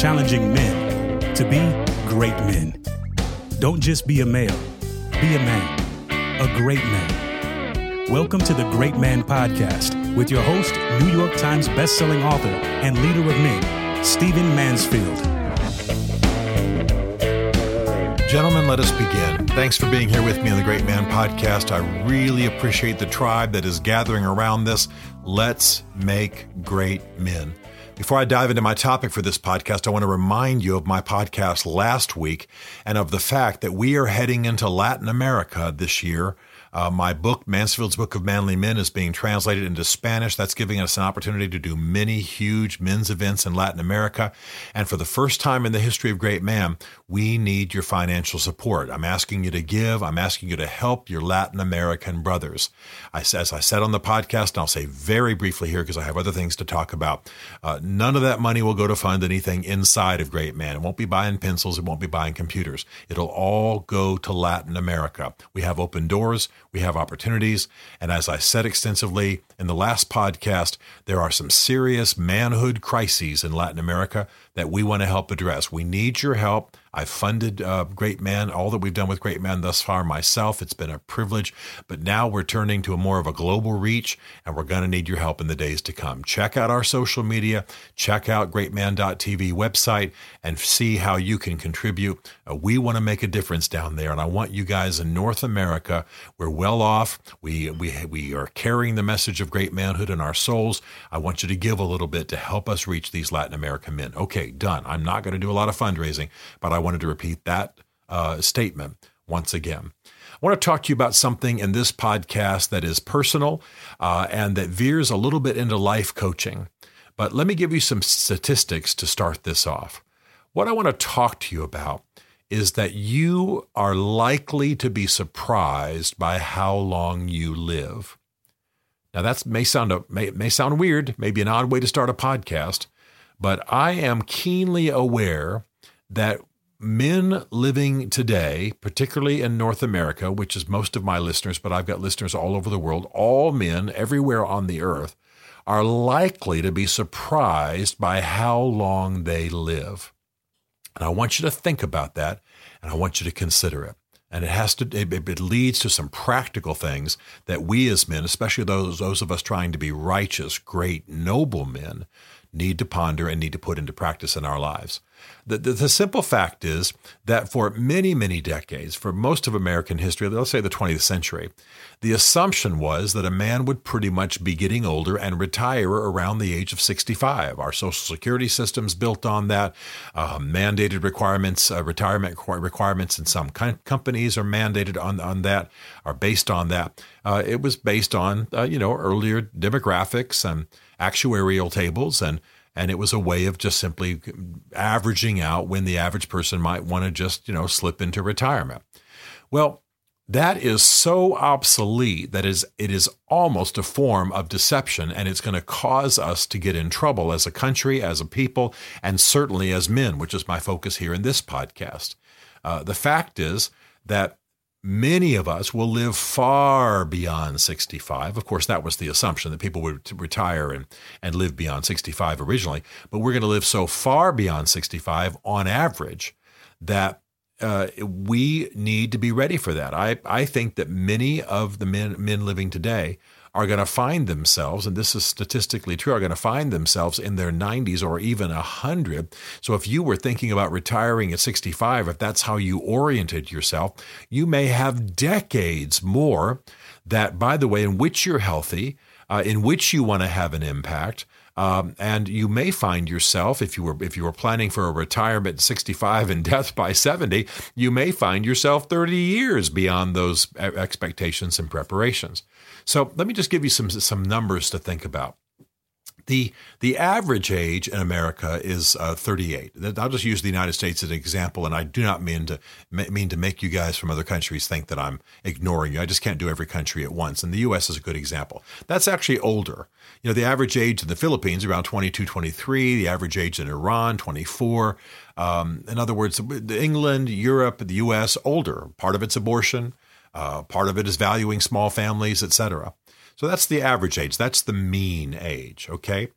challenging men to be great men. Don't just be a male, be a man, a great man. Welcome to the Great Man Podcast with your host, New York Times bestselling author and leader of men, Stephen Mansfield. Gentlemen, let us begin. Thanks for being here with me on the Great Man Podcast. I really appreciate the tribe that is gathering around this. Let's make great men. Before I dive into my topic for this podcast, I want to remind you of my podcast last week and of the fact that we are heading into Latin America this year uh, my book, Mansfield's Book of Manly Men, is being translated into Spanish. That's giving us an opportunity to do many huge men's events in Latin America. And for the first time in the history of Great Man, we need your financial support. I'm asking you to give. I'm asking you to help your Latin American brothers. I, as I said on the podcast, and I'll say very briefly here because I have other things to talk about, uh, none of that money will go to fund anything inside of Great Man. It won't be buying pencils. It won't be buying computers. It'll all go to Latin America. We have open doors we have opportunities. And as I said extensively in the last podcast, there are some serious manhood crises in Latin America that we want to help address. We need your help. I've funded uh, Great Man, all that we've done with Great Man thus far myself. It's been a privilege, but now we're turning to a more of a global reach, and we're going to need your help in the days to come. Check out our social media, check out greatman.tv website, and see how you can contribute. Uh, we want to make a difference down there, and I want you guys in North America. We're well off. We we we are carrying the message of great manhood in our souls. I want you to give a little bit to help us reach these Latin American men. Okay, done. I'm not going to do a lot of fundraising, but I wanted to repeat that uh, statement once again. I want to talk to you about something in this podcast that is personal uh, and that veers a little bit into life coaching. But let me give you some statistics to start this off. What I want to talk to you about is that you are likely to be surprised by how long you live. Now that may sound a, may, may sound weird, maybe an odd way to start a podcast, but I am keenly aware that men living today, particularly in North America, which is most of my listeners, but I've got listeners all over the world, all men everywhere on the earth, are likely to be surprised by how long they live. And I want you to think about that and I want you to consider it. And it has to, it, it, leads to some practical things that we as men, especially those, those of us trying to be righteous, great, noble men, need to ponder and need to put into practice in our lives. The, the, the, simple fact is that for many, many decades, for most of American history, let's say the 20th century, the assumption was that a man would pretty much be getting older and retire around the age of 65. Our Social Security system's built on that. Uh, mandated requirements, uh, retirement requirements in some companies are mandated on, on that, are based on that. Uh, it was based on, uh, you know, earlier demographics and actuarial tables and and it was a way of just simply averaging out when the average person might want to just you know slip into retirement. Well that is so obsolete that is it is almost a form of deception and it's going to cause us to get in trouble as a country as a people and certainly as men which is my focus here in this podcast. Uh, the fact is that Many of us will live far beyond 65. Of course, that was the assumption that people would retire and, and live beyond 65 originally. But we're going to live so far beyond 65 on average that uh, we need to be ready for that. I, I think that many of the men, men living today are going to find themselves, and this is statistically true, are going to find themselves in their 90s or even 100. So if you were thinking about retiring at 65, if that's how you oriented yourself, you may have decades more that, by the way, in which you're healthy, uh, in which you want to have an impact. Um, and you may find yourself, if you were if you were planning for a retirement at 65 and death by 70, you may find yourself 30 years beyond those expectations and preparations. So let me just give you some some numbers to think about. The, the average age in America is uh, 38. I'll just use the United States as an example, and I do not mean to mean to make you guys from other countries think that I'm ignoring you. I just can't do every country at once, and the U.S. is a good example. That's actually older. You know, the average age in the Philippines around 22, 23. The average age in Iran 24. Um, in other words, England, Europe, the U.S. older. Part of it's abortion. Uh, part of it is valuing small families, etc. So that's the average age. That's the mean age. Okay.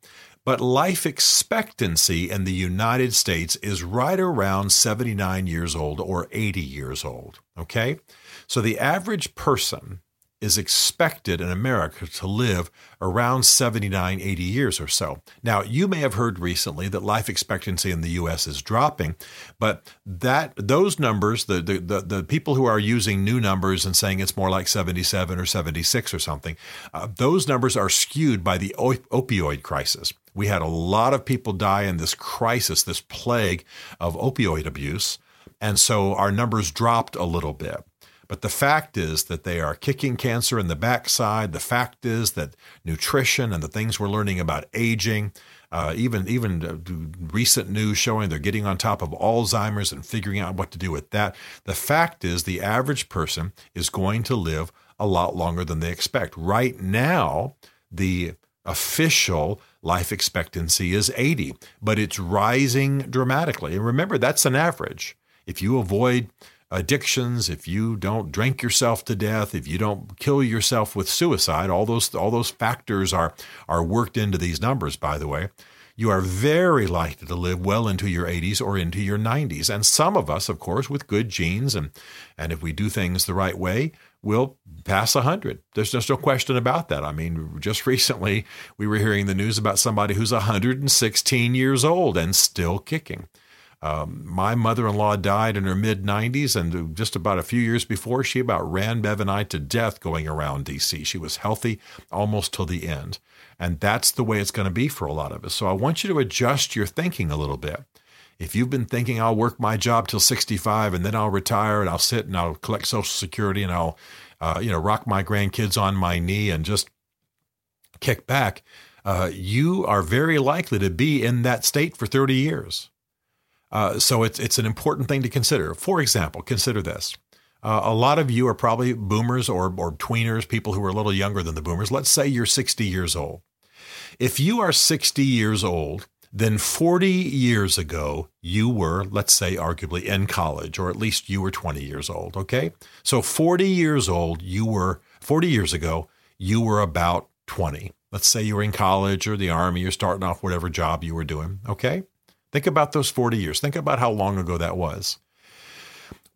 But life expectancy in the United States is right around 79 years old or 80 years old. Okay? So the average person is expected in America to live around 79, 80 years or so. Now, you may have heard recently that life expectancy in the US is dropping, but that those numbers, the, the, the, the people who are using new numbers and saying it's more like 77 or 76 or something, uh, those numbers are skewed by the op- opioid crisis. We had a lot of people die in this crisis, this plague of opioid abuse. And so our numbers dropped a little bit. But the fact is that they are kicking cancer in the backside. The fact is that nutrition and the things we're learning about aging, uh, even even uh, recent news showing they're getting on top of Alzheimer's and figuring out what to do with that. The fact is the average person is going to live a lot longer than they expect. Right now, the official life expectancy is 80, but it's rising dramatically. And remember, that's an average. If you avoid addictions, if you don't drink yourself to death, if you don't kill yourself with suicide, all those all those factors are are worked into these numbers by the way. You are very likely to live well into your 80s or into your 90s. And some of us, of course, with good genes and and if we do things the right way, will pass 100. There's just no question about that. I mean, just recently we were hearing the news about somebody who's 116 years old and still kicking. Um, my mother in law died in her mid 90s, and just about a few years before, she about ran Bev and I to death going around DC. She was healthy almost till the end. And that's the way it's going to be for a lot of us. So I want you to adjust your thinking a little bit. If you've been thinking I'll work my job till 65 and then I'll retire and I'll sit and I'll collect Social Security and I'll, uh, you know, rock my grandkids on my knee and just kick back, uh, you are very likely to be in that state for 30 years. Uh, so it's it's an important thing to consider. For example, consider this. Uh, a lot of you are probably boomers or, or tweeners, people who are a little younger than the boomers. Let's say you're 60 years old. If you are 60 years old, then 40 years ago, you were, let's say, arguably in college, or at least you were 20 years old. Okay. So 40 years old, you were, 40 years ago, you were about 20. Let's say you were in college or the army, you're starting off whatever job you were doing. Okay. Think about those 40 years. Think about how long ago that was.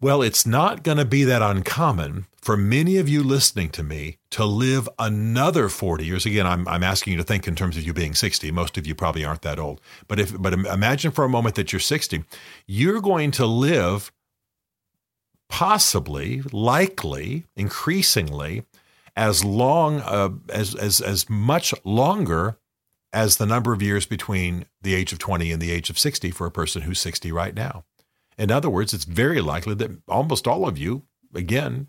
Well, it's not going to be that uncommon for many of you listening to me to live another 40 years. Again, I'm, I'm asking you to think in terms of you being 60. Most of you probably aren't that old. But if but imagine for a moment that you're 60, you're going to live possibly, likely, increasingly as long uh, as as as much longer as the number of years between the age of 20 and the age of 60 for a person who's 60 right now. In other words, it's very likely that almost all of you, again,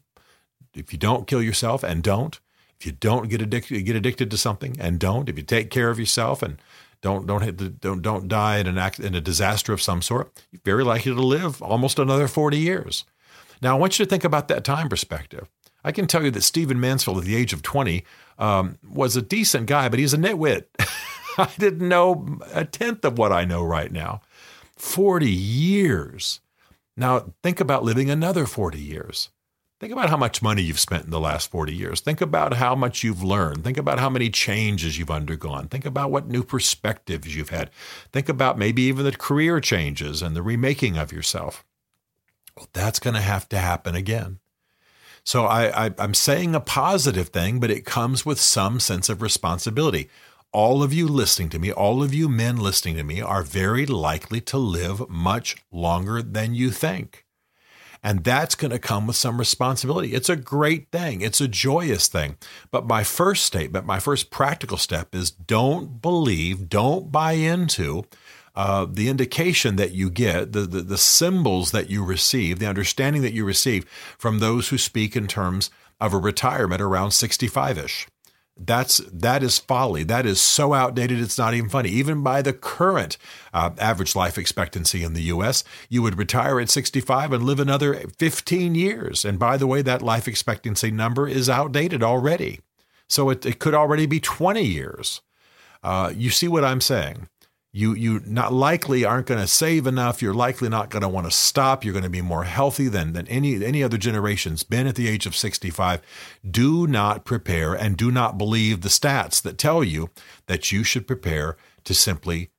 if you don't kill yourself and don't, if you don't get addicted, get addicted to something and don't, if you take care of yourself and don't don't the, don't don't die in an act, in a disaster of some sort, you're very likely to live almost another 40 years. Now, I want you to think about that time perspective. I can tell you that Stephen Mansfield, at the age of 20, um, was a decent guy, but he's a nitwit. I didn't know a tenth of what I know right now. 40 years. Now, think about living another 40 years. Think about how much money you've spent in the last 40 years. Think about how much you've learned. Think about how many changes you've undergone. Think about what new perspectives you've had. Think about maybe even the career changes and the remaking of yourself. Well, that's going to have to happen again. So I, I, I'm saying a positive thing, but it comes with some sense of responsibility all of you listening to me, all of you men listening to me, are very likely to live much longer than you think. And that's going to come with some responsibility. It's a great thing. It's a joyous thing. But my first statement, my first practical step is don't believe, don't buy into uh, the indication that you get, the, the, the symbols that you receive, the understanding that you receive from those who speak in terms of a retirement around 65 ish. That's that is folly. That is so outdated. It's not even funny. Even by the current uh, average life expectancy in the U.S., you would retire at 65 and live another 15 years. And by the way, that life expectancy number is outdated already. So it, it could already be 20 years. Uh, you see what I'm saying? You you not likely aren't going to save enough. You're likely not going to want to stop. You're going to be more healthy than than any any other generation's been at the age of 65 do not prepare and do not believe the stats that tell you that you should prepare to simply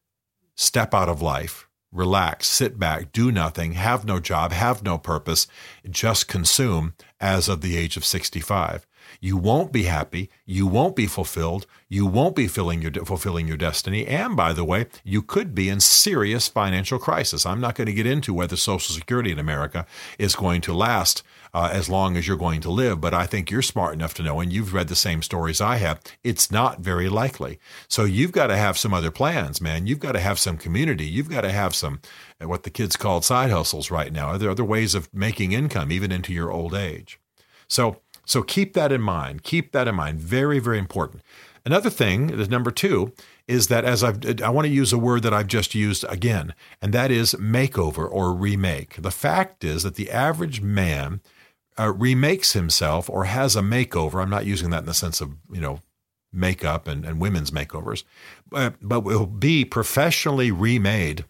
step out of life, relax, sit back, do nothing, have no job, have no purpose, just consume as of the age of 65. You won't be happy. You won't be fulfilled. You won't be your, fulfilling your destiny. And by the way, you could be in serious financial crisis. I'm not going to get into whether Social Security in America is going to last uh, as long as you're going to live, but I think you're smart enough to know, and you've read the same stories I have, it's not very likely. So you've got to have some other plans, man. You've got to have some community. You've got to have some, uh, what the kids call side hustles right now. Are there other ways of making income even into your old age? So so keep that in mind. Keep that in mind. Very, very important. Another thing, number two, is that as I've, I want to use a word that I've just used again, and that is makeover or remake. The fact is that the average man uh, remakes himself or has a makeover. I'm not using that in the sense of, you know, makeup and, and women's makeovers, but, but will be professionally remade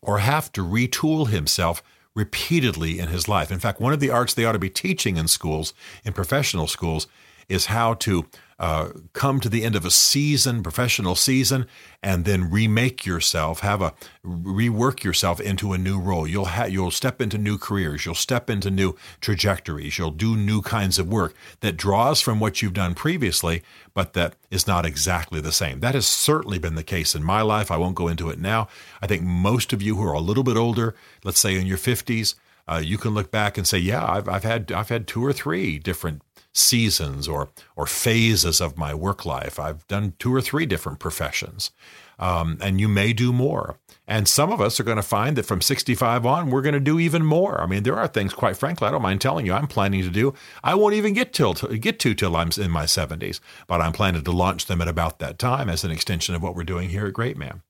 or have to retool himself repeatedly in his life. In fact, one of the arts they ought to be teaching in schools, in professional schools, is how to uh, come to the end of a season, professional season, and then remake yourself, have a rework yourself into a new role. You'll ha- you'll step into new careers, you'll step into new trajectories, you'll do new kinds of work that draws from what you've done previously, but that is not exactly the same. That has certainly been the case in my life. I won't go into it now. I think most of you who are a little bit older, let's say in your 50s, uh, you can look back and say, "Yeah, I've, I've had I've had two or three different seasons or or phases of my work life. I've done two or three different professions, um, and you may do more. And some of us are going to find that from 65 on, we're going to do even more. I mean, there are things, quite frankly, I don't mind telling you, I'm planning to do. I won't even get till get to till I'm in my 70s, but I'm planning to launch them at about that time as an extension of what we're doing here at Great Man.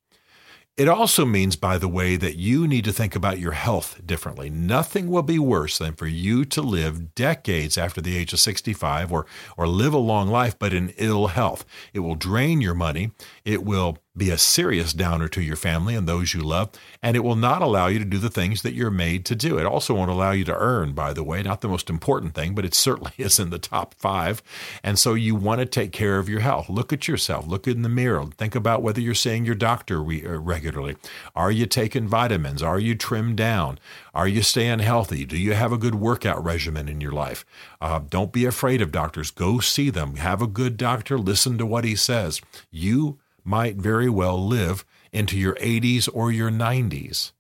It also means, by the way, that you need to think about your health differently. Nothing will be worse than for you to live decades after the age of 65 or, or live a long life, but in ill health. It will drain your money. It will be a serious downer to your family and those you love, and it will not allow you to do the things that you're made to do. It also won't allow you to earn, by the way, not the most important thing, but it certainly is in the top five. And so you want to take care of your health. Look at yourself, look in the mirror, think about whether you're seeing your doctor re- uh, regularly. Are you taking vitamins? Are you trimmed down? Are you staying healthy? Do you have a good workout regimen in your life? Uh, don't be afraid of doctors. Go see them. Have a good doctor. Listen to what he says. You might very well live into your 80s or your 90s.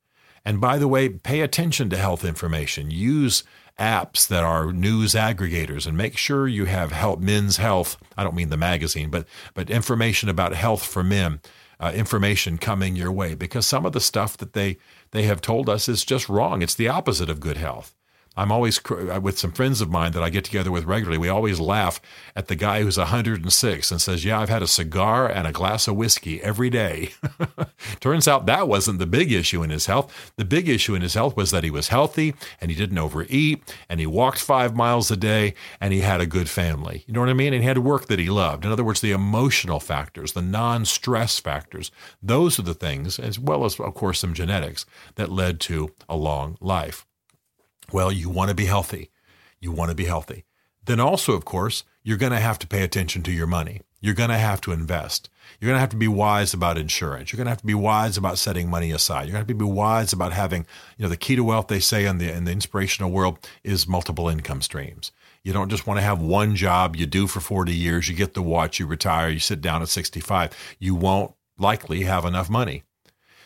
And by the way, pay attention to health information. Use apps that are news aggregators and make sure you have help, men's health. I don't mean the magazine, but, but information about health for men, uh, information coming your way because some of the stuff that they, they have told us is just wrong. It's the opposite of good health. I'm always uh, with some friends of mine that I get together with regularly. We always laugh at the guy who's 106 and says, "Yeah, I've had a cigar and a glass of whiskey every day." Turns out that wasn't the big issue in his health. The big issue in his health was that he was healthy and he didn't overeat and he walked 5 miles a day and he had a good family. You know what I mean? And he had work that he loved. In other words, the emotional factors, the non-stress factors, those are the things as well as of course some genetics that led to a long life. Well, you want to be healthy. You want to be healthy. Then also, of course, you're going to have to pay attention to your money. You're going to have to invest. You're going to have to be wise about insurance. You're going to have to be wise about setting money aside. You're going to have to be wise about having, you know, the key to wealth they say in the in the inspirational world is multiple income streams. You don't just want to have one job you do for 40 years, you get the watch, you retire, you sit down at 65. You won't likely have enough money.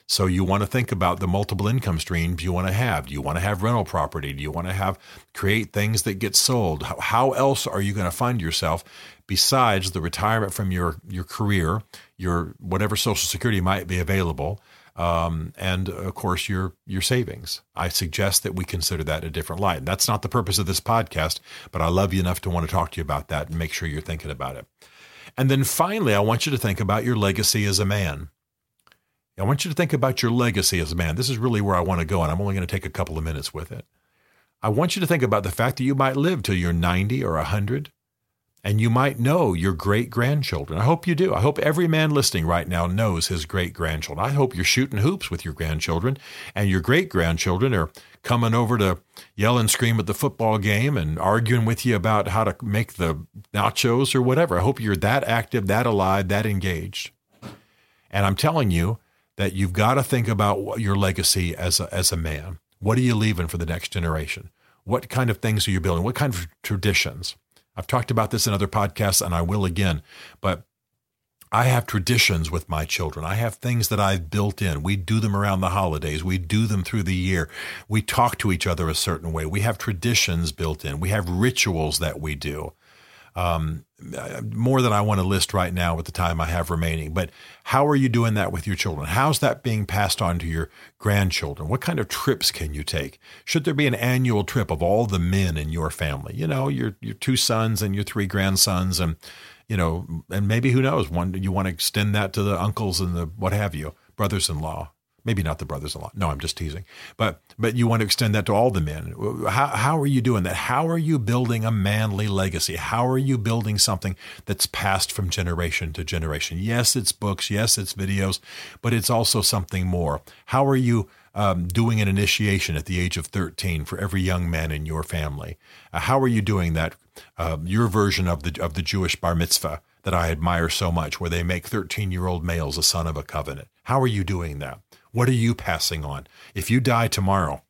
So you want to think about the multiple income streams you want to have. Do you want to have rental property? Do you want to have create things that get sold? How, else are you going to fund yourself besides the retirement from your your career, your whatever social security might be available? Um, and of course your your savings. I suggest that we consider that a different light. That's not the purpose of this podcast, but I love you enough to want to talk to you about that and make sure you're thinking about it. And then finally, I want you to think about your legacy as a man. I want you to think about your legacy as a man. This is really where I want to go, and I'm only going to take a couple of minutes with it. I want you to think about the fact that you might live till you're 90 or 100, and you might know your great grandchildren. I hope you do. I hope every man listening right now knows his great grandchildren. I hope you're shooting hoops with your grandchildren, and your great grandchildren are coming over to yell and scream at the football game and arguing with you about how to make the nachos or whatever. I hope you're that active, that alive, that engaged. And I'm telling you that you've got to think about your legacy as a, as a man. What are you leaving for the next generation? What kind of things are you building? What kind of traditions? I've talked about this in other podcasts and I will again, but I have traditions with my children. I have things that I've built in. We do them around the holidays. We do them through the year. We talk to each other a certain way. We have traditions built in. We have rituals that we do. Um, more than I want to list right now with the time I have remaining. But how are you doing that with your children? How's that being passed on to your grandchildren? What kind of trips can you take? Should there be an annual trip of all the men in your family? You know, your your two sons and your three grandsons and you know, and maybe who knows, one you want to extend that to the uncles and the what have you, brothers-in-law. Maybe not the brothers-in-law. No, I'm just teasing. But but you want to extend that to all the men. How how are you doing that? How are you building a manly legacy? How are you building something that's passed from generation to generation? Yes, it's books. Yes, it's videos, but it's also something more. How are you um, doing an initiation at the age of 13 for every young man in your family? Uh, how are you doing that uh, your version of the of the Jewish bar mitzvah that I admire so much, where they make 13 year old males a son of a covenant. How are you doing that? What are you passing on? If you die tomorrow,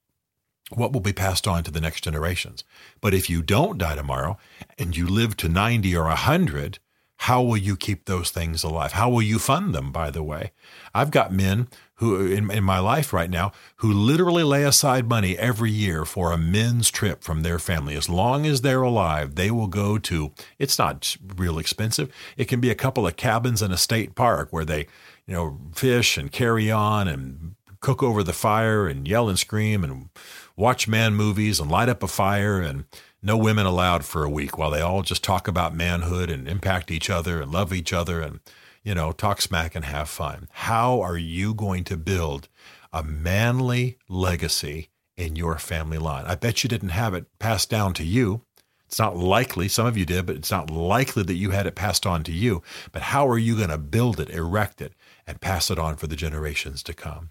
what will be passed on to the next generations? But if you don't die tomorrow and you live to 90 or 100, how will you keep those things alive? How will you fund them, by the way? I've got men who in, in my life right now who literally lay aside money every year for a men's trip from their family. As long as they're alive, they will go to, it's not real expensive. It can be a couple of cabins in a state park where they, you know, fish and carry on and cook over the fire and yell and scream and watch man movies and light up a fire and no women allowed for a week while they all just talk about manhood and impact each other and love each other and you know, talk smack and have fun. How are you going to build a manly legacy in your family line? I bet you didn't have it passed down to you. It's not likely, some of you did, but it's not likely that you had it passed on to you. But how are you going to build it, erect it, and pass it on for the generations to come?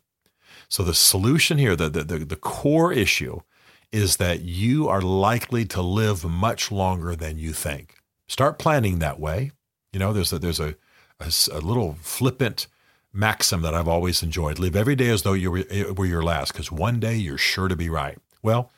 So the solution here, the, the, the, core issue is that you are likely to live much longer than you think. Start planning that way. You know, there's a, there's a, a, a little flippant maxim that I've always enjoyed. Live every day as though you were, eh, were your last, because one day you're sure to be right. Well,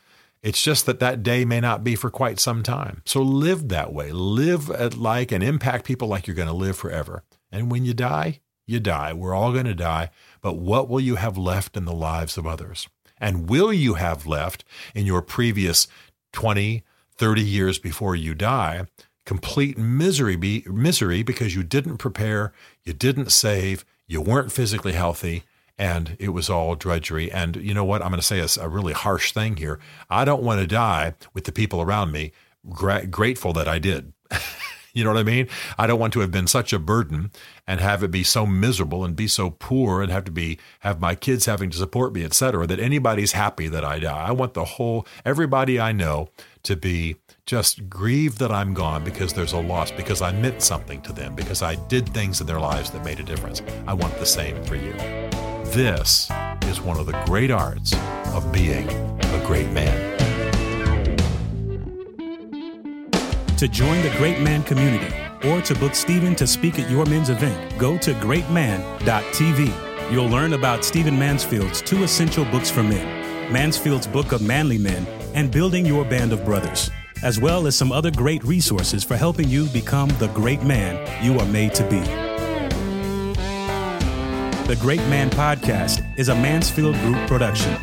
it's just that that day may not be for quite some time. So live that way. Live like and impact people like you're going to live forever. And when you die, you die. We're all going to die. But what will you have left in the lives of others? And will you have left in your previous 20, 30 years before you die complete misery be, misery because you didn't prepare, you didn't save, you weren't physically healthy, and it was all drudgery. And you know what? I'm going to say a, a really harsh thing here. I don't want to die with the people around me gra- grateful that I did. you know what I mean? I don't want to have been such a burden and have it be so miserable and be so poor and have to be have my kids having to support me, et cetera, that anybody's happy that I die. I want the whole everybody I know to be just grieve that I'm gone because there's a loss, because I meant something to them, because I did things in their lives that made a difference. I want the same for you. This is one of the great arts of being a great man. To join the Great Man community or to book Stephen to speak at your men's event, go to greatman.tv. You'll learn about Stephen Mansfield's two essential books for men Mansfield's Book of Manly Men and Building Your Band of Brothers as well as some other great resources for helping you become the great man you are made to be. The Great Man Podcast is a Mansfield Group production